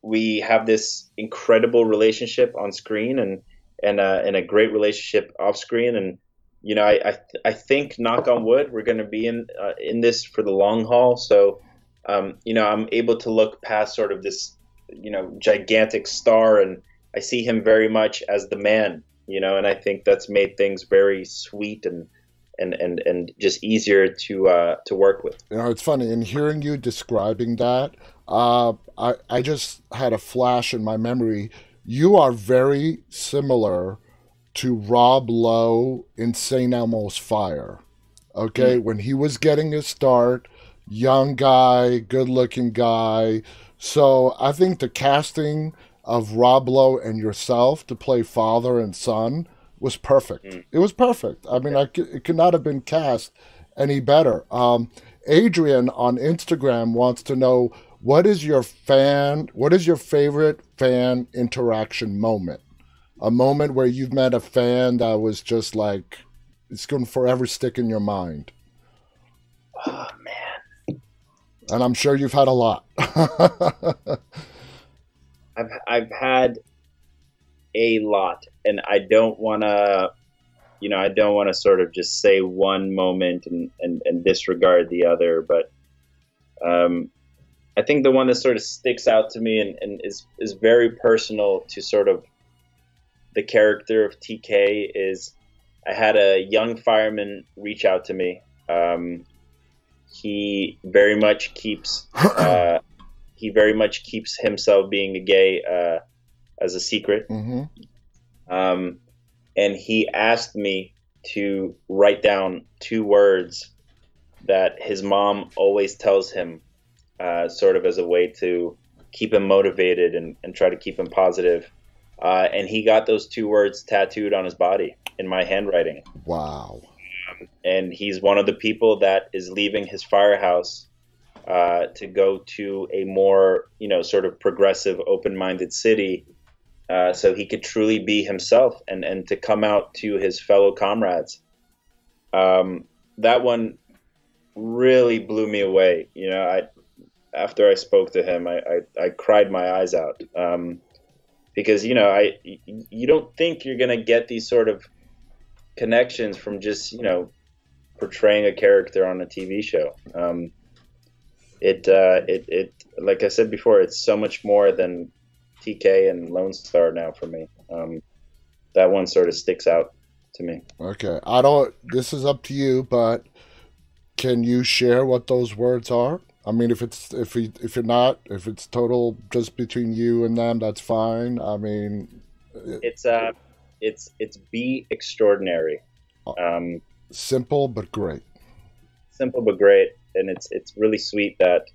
S8: we have this incredible relationship on screen and and uh, and a great relationship off screen. And you know I I, I think knock on wood we're going to be in uh, in this for the long haul. So um, you know I'm able to look past sort of this you know gigantic star and I see him very much as the man you know and I think that's made things very sweet and and and, and just easier to uh, to work with
S9: You know, it's funny in hearing you describing that. Uh, I I just had a flash in my memory. You are very similar to Rob Lowe in St. Elmo's Fire. Okay, when he was getting his start, young guy, good-looking guy. So I think the casting of Rob Lowe and yourself to play father and son was perfect. It was perfect. I mean, I it could not have been cast any better. Um, Adrian on Instagram wants to know what is your fan, what is your favorite fan interaction moment? A moment where you've met a fan that was just like, it's going to forever stick in your mind.
S8: oh man
S9: And I'm sure you've had a lot.
S8: I've I've had a lot, and I don't want to, you know, I don't want to sort of just say one moment and, and, and disregard the other. But um, I think the one that sort of sticks out to me and, and is is very personal to sort of the character of TK is I had a young fireman reach out to me. Um, he very much keeps uh, he very much keeps himself being a gay uh, as a secret.
S9: hmm
S8: um, and he asked me to write down two words that his mom always tells him, uh, sort of as a way to keep him motivated and, and try to keep him positive. Uh, and he got those two words tattooed on his body in my handwriting.
S9: Wow.
S8: And he's one of the people that is leaving his firehouse uh, to go to a more, you know, sort of progressive, open-minded city, uh, so he could truly be himself and and to come out to his fellow comrades. Um, that one really blew me away. You know, I after I spoke to him, I I, I cried my eyes out um, because you know I you don't think you're gonna get these sort of connections from just you know portraying a character on a TV show. Um, it uh, it it like I said before, it's so much more than TK and Lone Star now for me. Um, that one sort of sticks out to me.
S9: Okay, I don't. This is up to you, but can you share what those words are? I mean, if it's if he, if you're not, if it's total just between you and them, that's fine. I mean,
S8: it's uh, it's it's be extraordinary. Um,
S9: simple but great.
S8: Simple but great, and it's it's really sweet that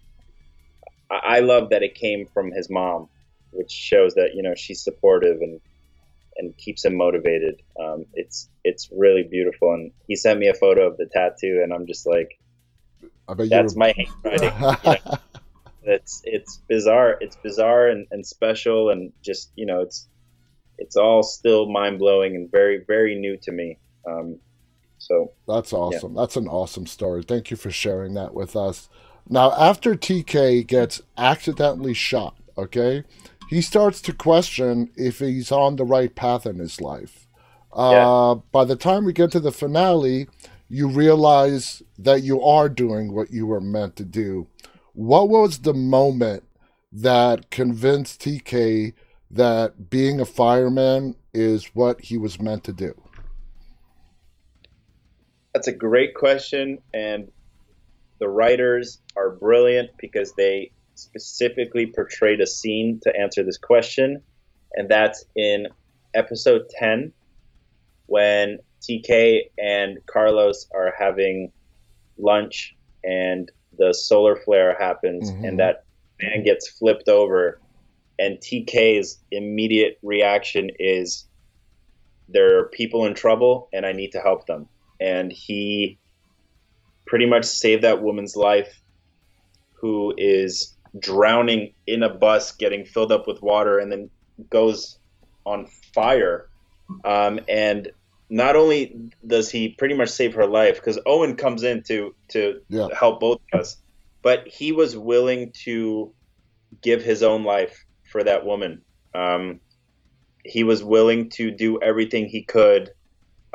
S8: I love that it came from his mom, which shows that you know she's supportive and and keeps him motivated. Um, it's it's really beautiful, and he sent me a photo of the tattoo, and I'm just like, that's my handwriting. you know? It's it's bizarre. It's bizarre and, and special, and just you know, it's it's all still mind blowing and very very new to me. Um, so
S9: that's awesome. Yeah. That's an awesome story. Thank you for sharing that with us. Now, after TK gets accidentally shot, okay, he starts to question if he's on the right path in his life. Uh, yeah. By the time we get to the finale, you realize that you are doing what you were meant to do. What was the moment that convinced TK that being a fireman is what he was meant to do?
S8: That's a great question, and the writers are brilliant because they specifically portrayed a scene to answer this question, and that's in episode 10 when TK and Carlos are having lunch and the solar flare happens mm-hmm. and that van gets flipped over and TK's immediate reaction is there are people in trouble and I need to help them. And he pretty much saved that woman's life who is drowning in a bus getting filled up with water and then goes on fire. Um, and not only does he pretty much save her life because Owen comes in to to yeah. help both of us, but he was willing to give his own life for that woman. Um, he was willing to do everything he could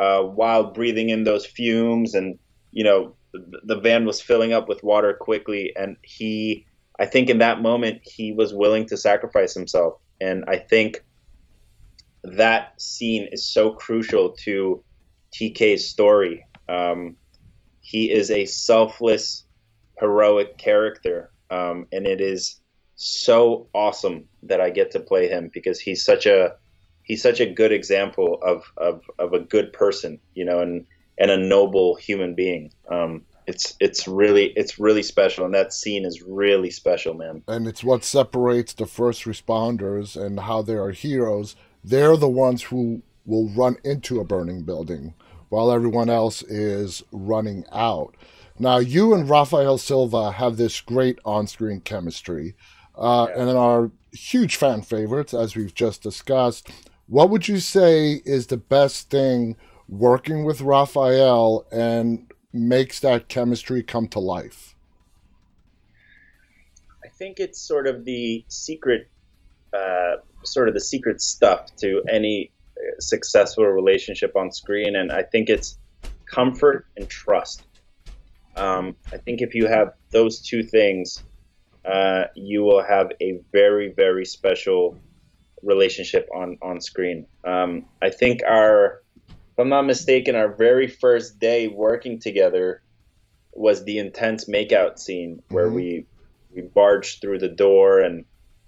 S8: uh, while breathing in those fumes, and you know the, the van was filling up with water quickly, and he, I think, in that moment, he was willing to sacrifice himself, and I think that scene is so crucial to TK's story. Um, he is a selfless, heroic character, um, and it is so awesome that I get to play him because he's such a he's such a good example of of, of a good person, you know, and and a noble human being. Um, it's it's really it's really special, and that scene is really special, man.
S9: And it's what separates the first responders and how they are heroes they're the ones who will run into a burning building while everyone else is running out. Now, you and Rafael Silva have this great on screen chemistry uh, yeah. and are huge fan favorites, as we've just discussed. What would you say is the best thing working with Rafael and makes that chemistry come to life?
S8: I think it's sort of the secret uh, sort of the secret stuff to any successful relationship on screen, and I think it's comfort and trust. Um, I think if you have those two things, uh, you will have a very, very special relationship on on screen. Um, I think our, if I'm not mistaken, our very first day working together was the intense makeout scene where mm-hmm. we we barged through the door and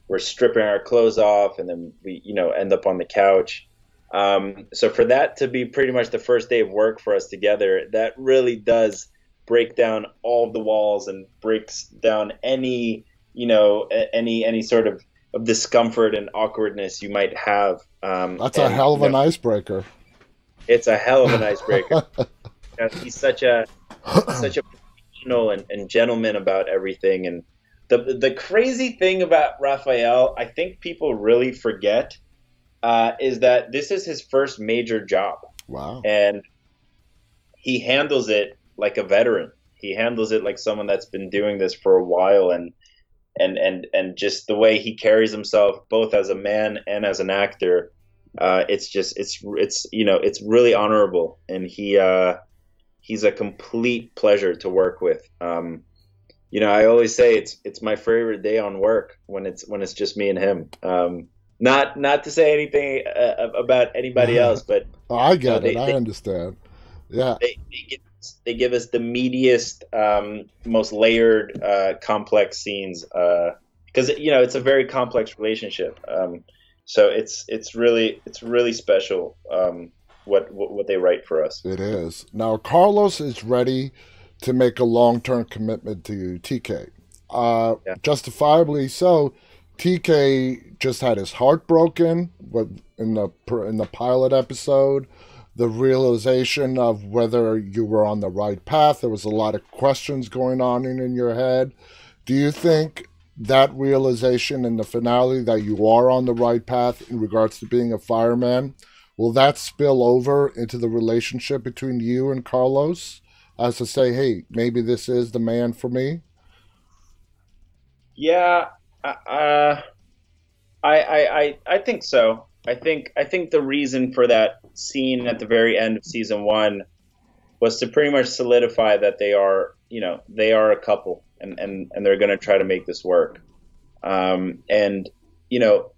S8: we're stripping our clothes off and then we you know end up on the couch Um, so for that to be pretty much the first day of work for us together, that really does break down all the walls and breaks down any you know any any sort of, of discomfort and awkwardness you might have. Um,
S9: That's a hell of an
S8: know,
S9: icebreaker.
S8: It's a hell of an icebreaker. He's such a such a professional and, and gentleman about everything. And the the crazy thing about Rafael, I think people really forget, uh, is that this is his first major job
S9: Wow.
S8: and he handles it like a veteran. He handles it like someone that's been doing this for a while, and and and and just the way he carries himself, both as a man and as an actor, uh, it's just it's it's you know it's really honorable, and he uh, he's a complete pleasure to work with. Um, you know, I always say it's it's my favorite day on work when it's when it's just me and him. Um, not not to say anything uh, about anybody else, but
S9: Oh, I get
S8: No,
S9: it.
S8: they-
S9: I
S8: they-
S9: understand. Yeah.
S8: they, they us, they give us the meatiest, um, most layered, uh, complex scenes because you know it's a very complex relationship. Um, so it's it's really it's really special um, what, what what they write for us.
S9: It is. Now, Carlos is ready to make a long term commitment to TK. Uh,
S8: Yeah.
S9: Justifiably so. TK just had his heart broken with, in the in the pilot episode. The realization of whether you were on the right path. There was a lot of questions going on in, in your head. Do you think that realization in the finale that you are on the right path in regards to being a fireman will that spill over into the relationship between you and Carlos as to say, hey, maybe this is the man for me?
S8: Yeah, uh, I, I I I think so. I think I think the reason for that scene at the very end of season one was to pretty much solidify that they are, you know, they are a couple, and and and they're going to try to make this work. Um, and you know,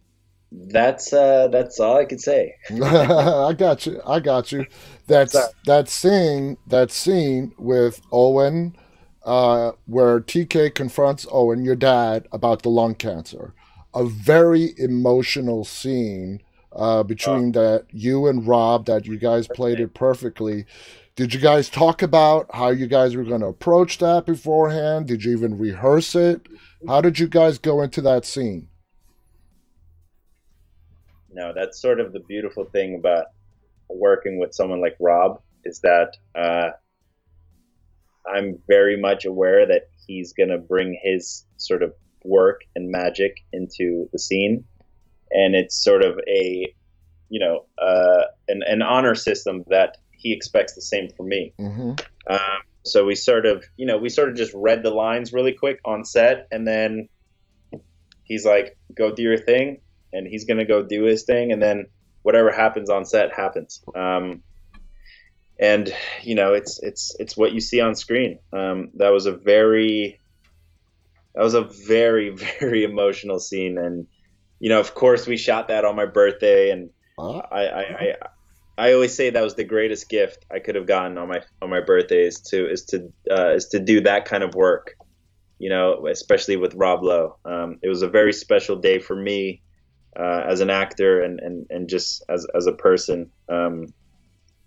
S8: that's uh, that's all I could say.
S9: I got you. I got you. That's
S8: Sorry.
S9: that scene. That scene with Owen, uh, where TK confronts Owen, your dad, about the lung cancer. A very emotional scene uh, between that you and Rob. That you guys played it perfectly. Did you guys talk about how you guys were going to approach that beforehand? Did you even rehearse it? How did you guys go into that scene?
S8: No, that's sort of the beautiful thing about working with someone like Rob is that uh, I'm very much aware that he's going to bring his sort of work and magic into the scene, and it's sort of a, you know, uh, an, an honor system that he expects the same from me.
S9: hmm
S8: Um, so we sort of, you know, we sort of just read the lines really quick on set, and then he's like, "Go do your thing," and he's gonna go do his thing, and then whatever happens on set happens. Um, and you know, it's it's it's what you see on screen. Um, that was a very, that was a very very emotional scene, and you know, of course, we shot that on my birthday, and
S9: Uh,
S8: I, I, I, I always say that was the greatest gift I could have gotten on my on my birthday is to is to uh, is to do that kind of work, you know, especially with Rob Lowe. Um, it was a very special day for me uh, as an actor and, and, and just as as a person. Um,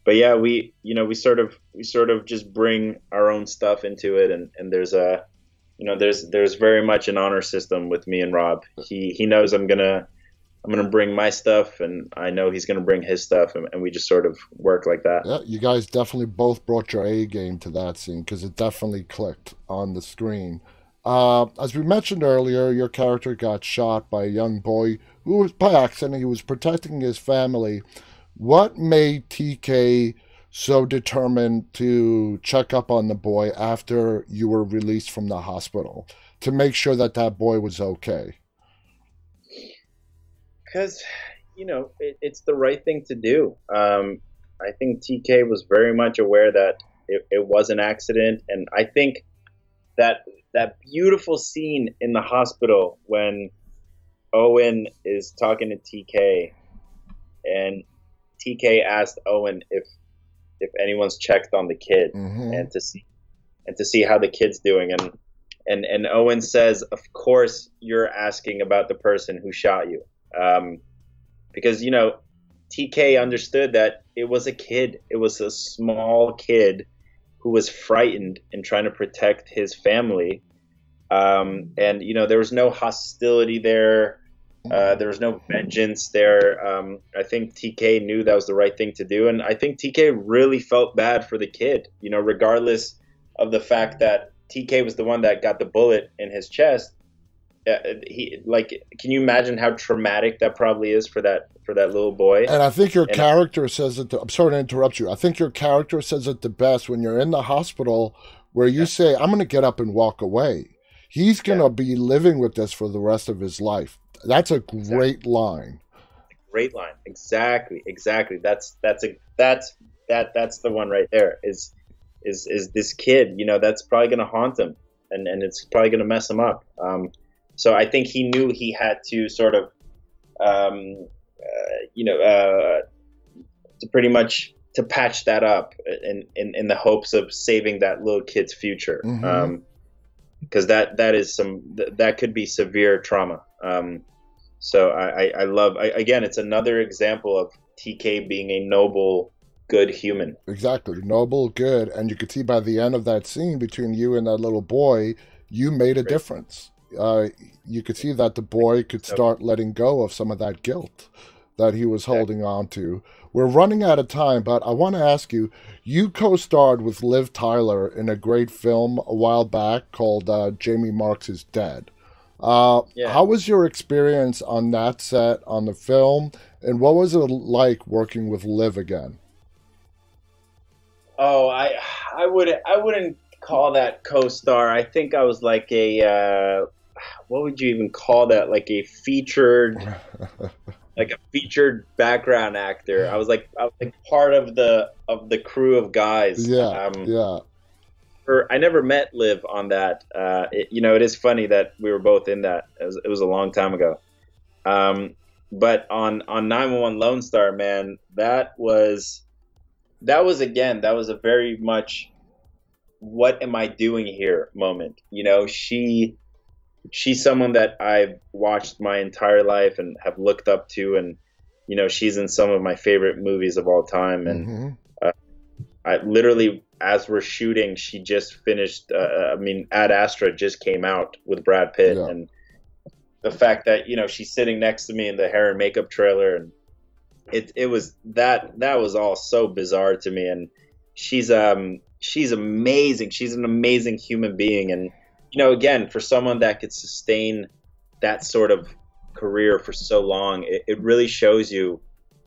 S8: but yeah, we you know we sort of we sort of just bring our own stuff into it, and, and there's a you know there's there's very much an honor system with me and Rob. He he knows I'm gonna I'm gonna bring my stuff, and I know he's gonna bring his stuff, and, and we just sort of work like that.
S9: Yeah, you guys definitely both brought your A game to that scene because it definitely clicked on the screen. Uh, as we mentioned earlier, your character got shot by a young boy who was by accident. He was protecting his family. What made TK so determined to check up on the boy after you were released from the hospital to make sure that that boy was okay?
S8: because you know it, it's the right thing to do. Um, I think TK was very much aware that it, it was an accident, and I think that that beautiful scene in the hospital when Owen is talking to TK, and TK asked Owen if if anyone's checked on the kid
S9: hmm
S8: and to see and to see how the kid's doing and and and Owen says of course you're asking about the person who shot you um, because you know TK understood that it was a kid. It was a small kid who was frightened and trying to protect his family. Um, and you know there was no hostility there. Uh, there was no vengeance there. Um, I think TK knew that was the right thing to do, and I think TK really felt bad for the kid. You know, regardless of the fact that TK was the one that got the bullet in his chest. Uh, he like, can you imagine how traumatic that probably is for that for that little boy?
S9: And I think your
S8: And-
S9: character says it. I'm sorry to interrupt you. I think your character says it the best when you're in the hospital, where you say, "I'm going to get up and walk away." He's going to be living with this for the rest of his life. That's a great line.
S8: Great line. Exactly. Exactly. That's that's a that's that that's the one right there. Is is is this kid? You know, that's probably going to haunt him, and and it's probably going to mess him up. Um, so I think he knew he had to sort of, um, uh, you know, uh, to pretty much to patch that up in, in in the hopes of saving that little kid's future.
S9: Mhm.
S8: Um, because that that is some that could be severe trauma. Um, so I, I, I love I, again, it's another example of TK being a noble, good human.
S9: Exactly. Noble, good. And you could see by the end of that scene between you and that little boy, you made a difference. Uh, you could see that the boy could start letting go of some of that guilt that he was holding on to. We're running out of time, but I want to ask you you co starred with Liv Tyler in a great film a while back called uh, Jamie Marks is Dead. Uh,
S8: Yeah.
S9: How was your experience on that set on the film, and what was it like working with Liv again?
S8: Oh, I I would I wouldn't call that co-star. I think I was like a uh, what would you even call that? Like a featured like a featured background actor. I was like I was like part of the of the crew of guys.
S9: Yeah,
S8: Um,
S9: yeah.
S8: I never met Liv on that. Uh, it, you know, it is funny that we were both in that. It was, it was a long time ago. Um, but on on 911 Lone Star, man, that was that was again that was a very much what am I doing here moment. You know, she she's someone that I've watched my entire life and have looked up to, and you know, she's in some of my favorite movies of all time, and.
S9: Mhm.
S8: I literally, as we're shooting, she just finished. Uh, I mean, Ad Astra just came out with Brad Pitt,
S9: Yeah.
S8: and the fact that you know she's sitting next to me in the hair and makeup trailer, and it it was that that was all so bizarre to me. And she's um she's amazing. She's an amazing human being, and you know, again, for someone that could sustain that sort of career for so long, it, it really shows you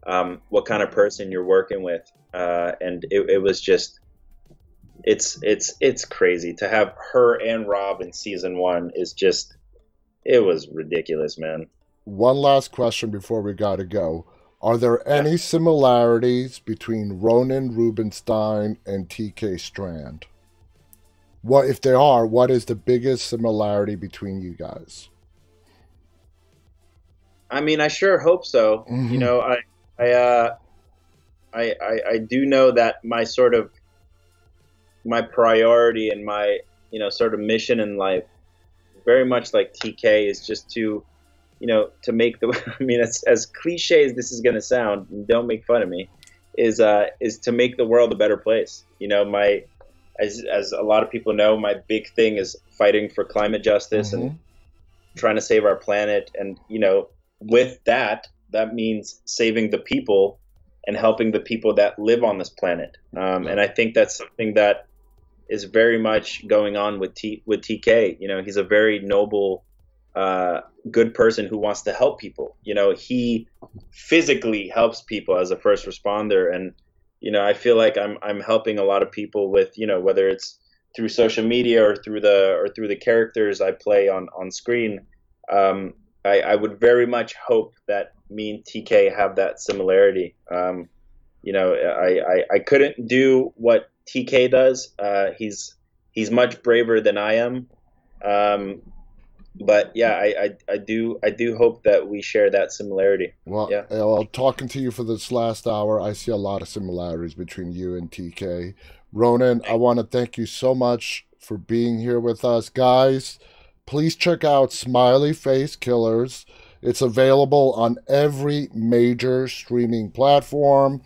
S8: um, what kind of person you're working with. Uh, and it, it was just, it's it's it's crazy to have her and Rob in season one is just, it was ridiculous, man.
S9: One last question before we gotta go. Are there any similarities between Ronen Rubinstein and TK Strand? What if there are, what is the biggest similarity between you guys?
S8: I mean, I sure hope so.
S9: Mhm.
S8: You know, I, I, uh, I, I, I do know that my sort of, my priority and my, you know, sort of mission in life, very much like TK, is just to, you know, to make the. I mean, as as cliche as this is going to sound, don't make fun of me, is uh, is to make the world a better place. You know, my, as as a lot of people know, my big thing is fighting for climate justice and trying to save our planet and you know with that that means saving the people and helping the people that live on this planet. Um, and i think that's something that is very much going on with T- with tk you know he's a very noble uh, good person who wants to help people. You know he physically helps people as a first responder. And you know i feel like i'm i'm helping a lot of people with you know whether it's through social media or through the or through the characters I play on on screen, um, I, I would very much hope that me and TK have that similarity. Um, you know, I, I, I couldn't do what TK does. Uh, he's he's much braver than I am. Um, but yeah, I, I, I do I do hope that we share that similarity.
S9: Well,
S8: Yeah.
S9: uh, well, talking to you for this last hour, I see a lot of similarities between you and TK. Ronen, I want to thank you so much for being here with us. Guys, please check out Smiley Face Killers. It's available on every major streaming platform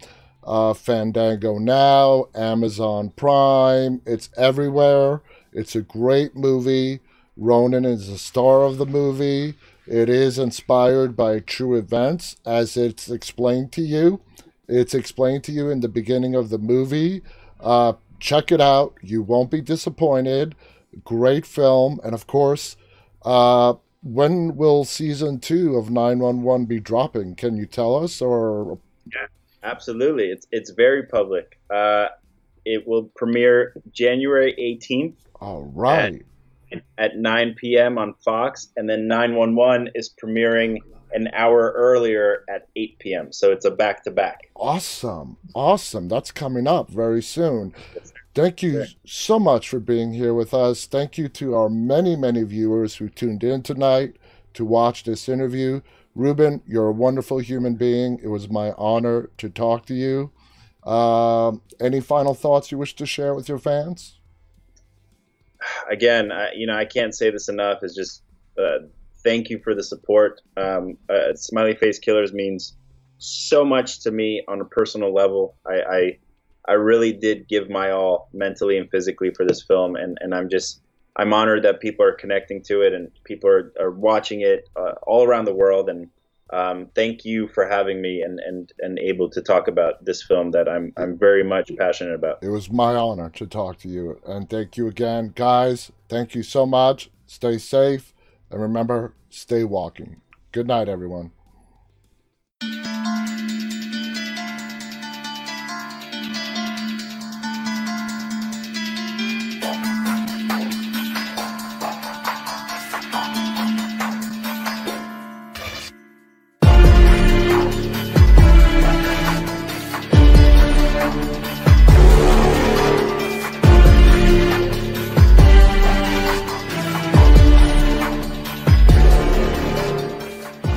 S9: uh, Fandango Now, Amazon Prime. It's everywhere. It's a great movie. Ronen is the star of the movie. It is inspired by true events, as it's explained to you. It's explained to you in the beginning of the movie. Uh, check it out. You won't be disappointed. Great film. And of course, uh, when will season two of 911 be dropping? Can you tell us? Or
S8: Yeah, absolutely. It's it's very public. Uh, it will premiere January 18th
S9: all right.
S8: at 9 p.m. on Fox, and then 911 is premiering an hour earlier at 8 p.m. So it's a back to back.
S9: Awesome. Awesome. That's coming up very soon. Thank you so much for being here with us. Thank you to our many, many viewers who tuned in tonight to watch this interview. Ruben, you're a wonderful human being. It was my honor to talk to you. Um, any final thoughts you wish to share with your fans?
S8: Again, I, you know, I can't say this enough. Is just uh, thank you for the support. Um, uh, Smiley Face Killers means so much to me on a personal level. I, I I really did give my all mentally and physically for this film, and, and I'm just I'm honored that people are connecting to it and people are, are watching it uh, all around the world. And um, thank you for having me and, and, and able to talk about this film that I'm I'm very much passionate about.
S9: It was my honor to talk to you, and thank you again, guys. Thank you so much. Stay safe, and remember, stay walking. Good night, everyone.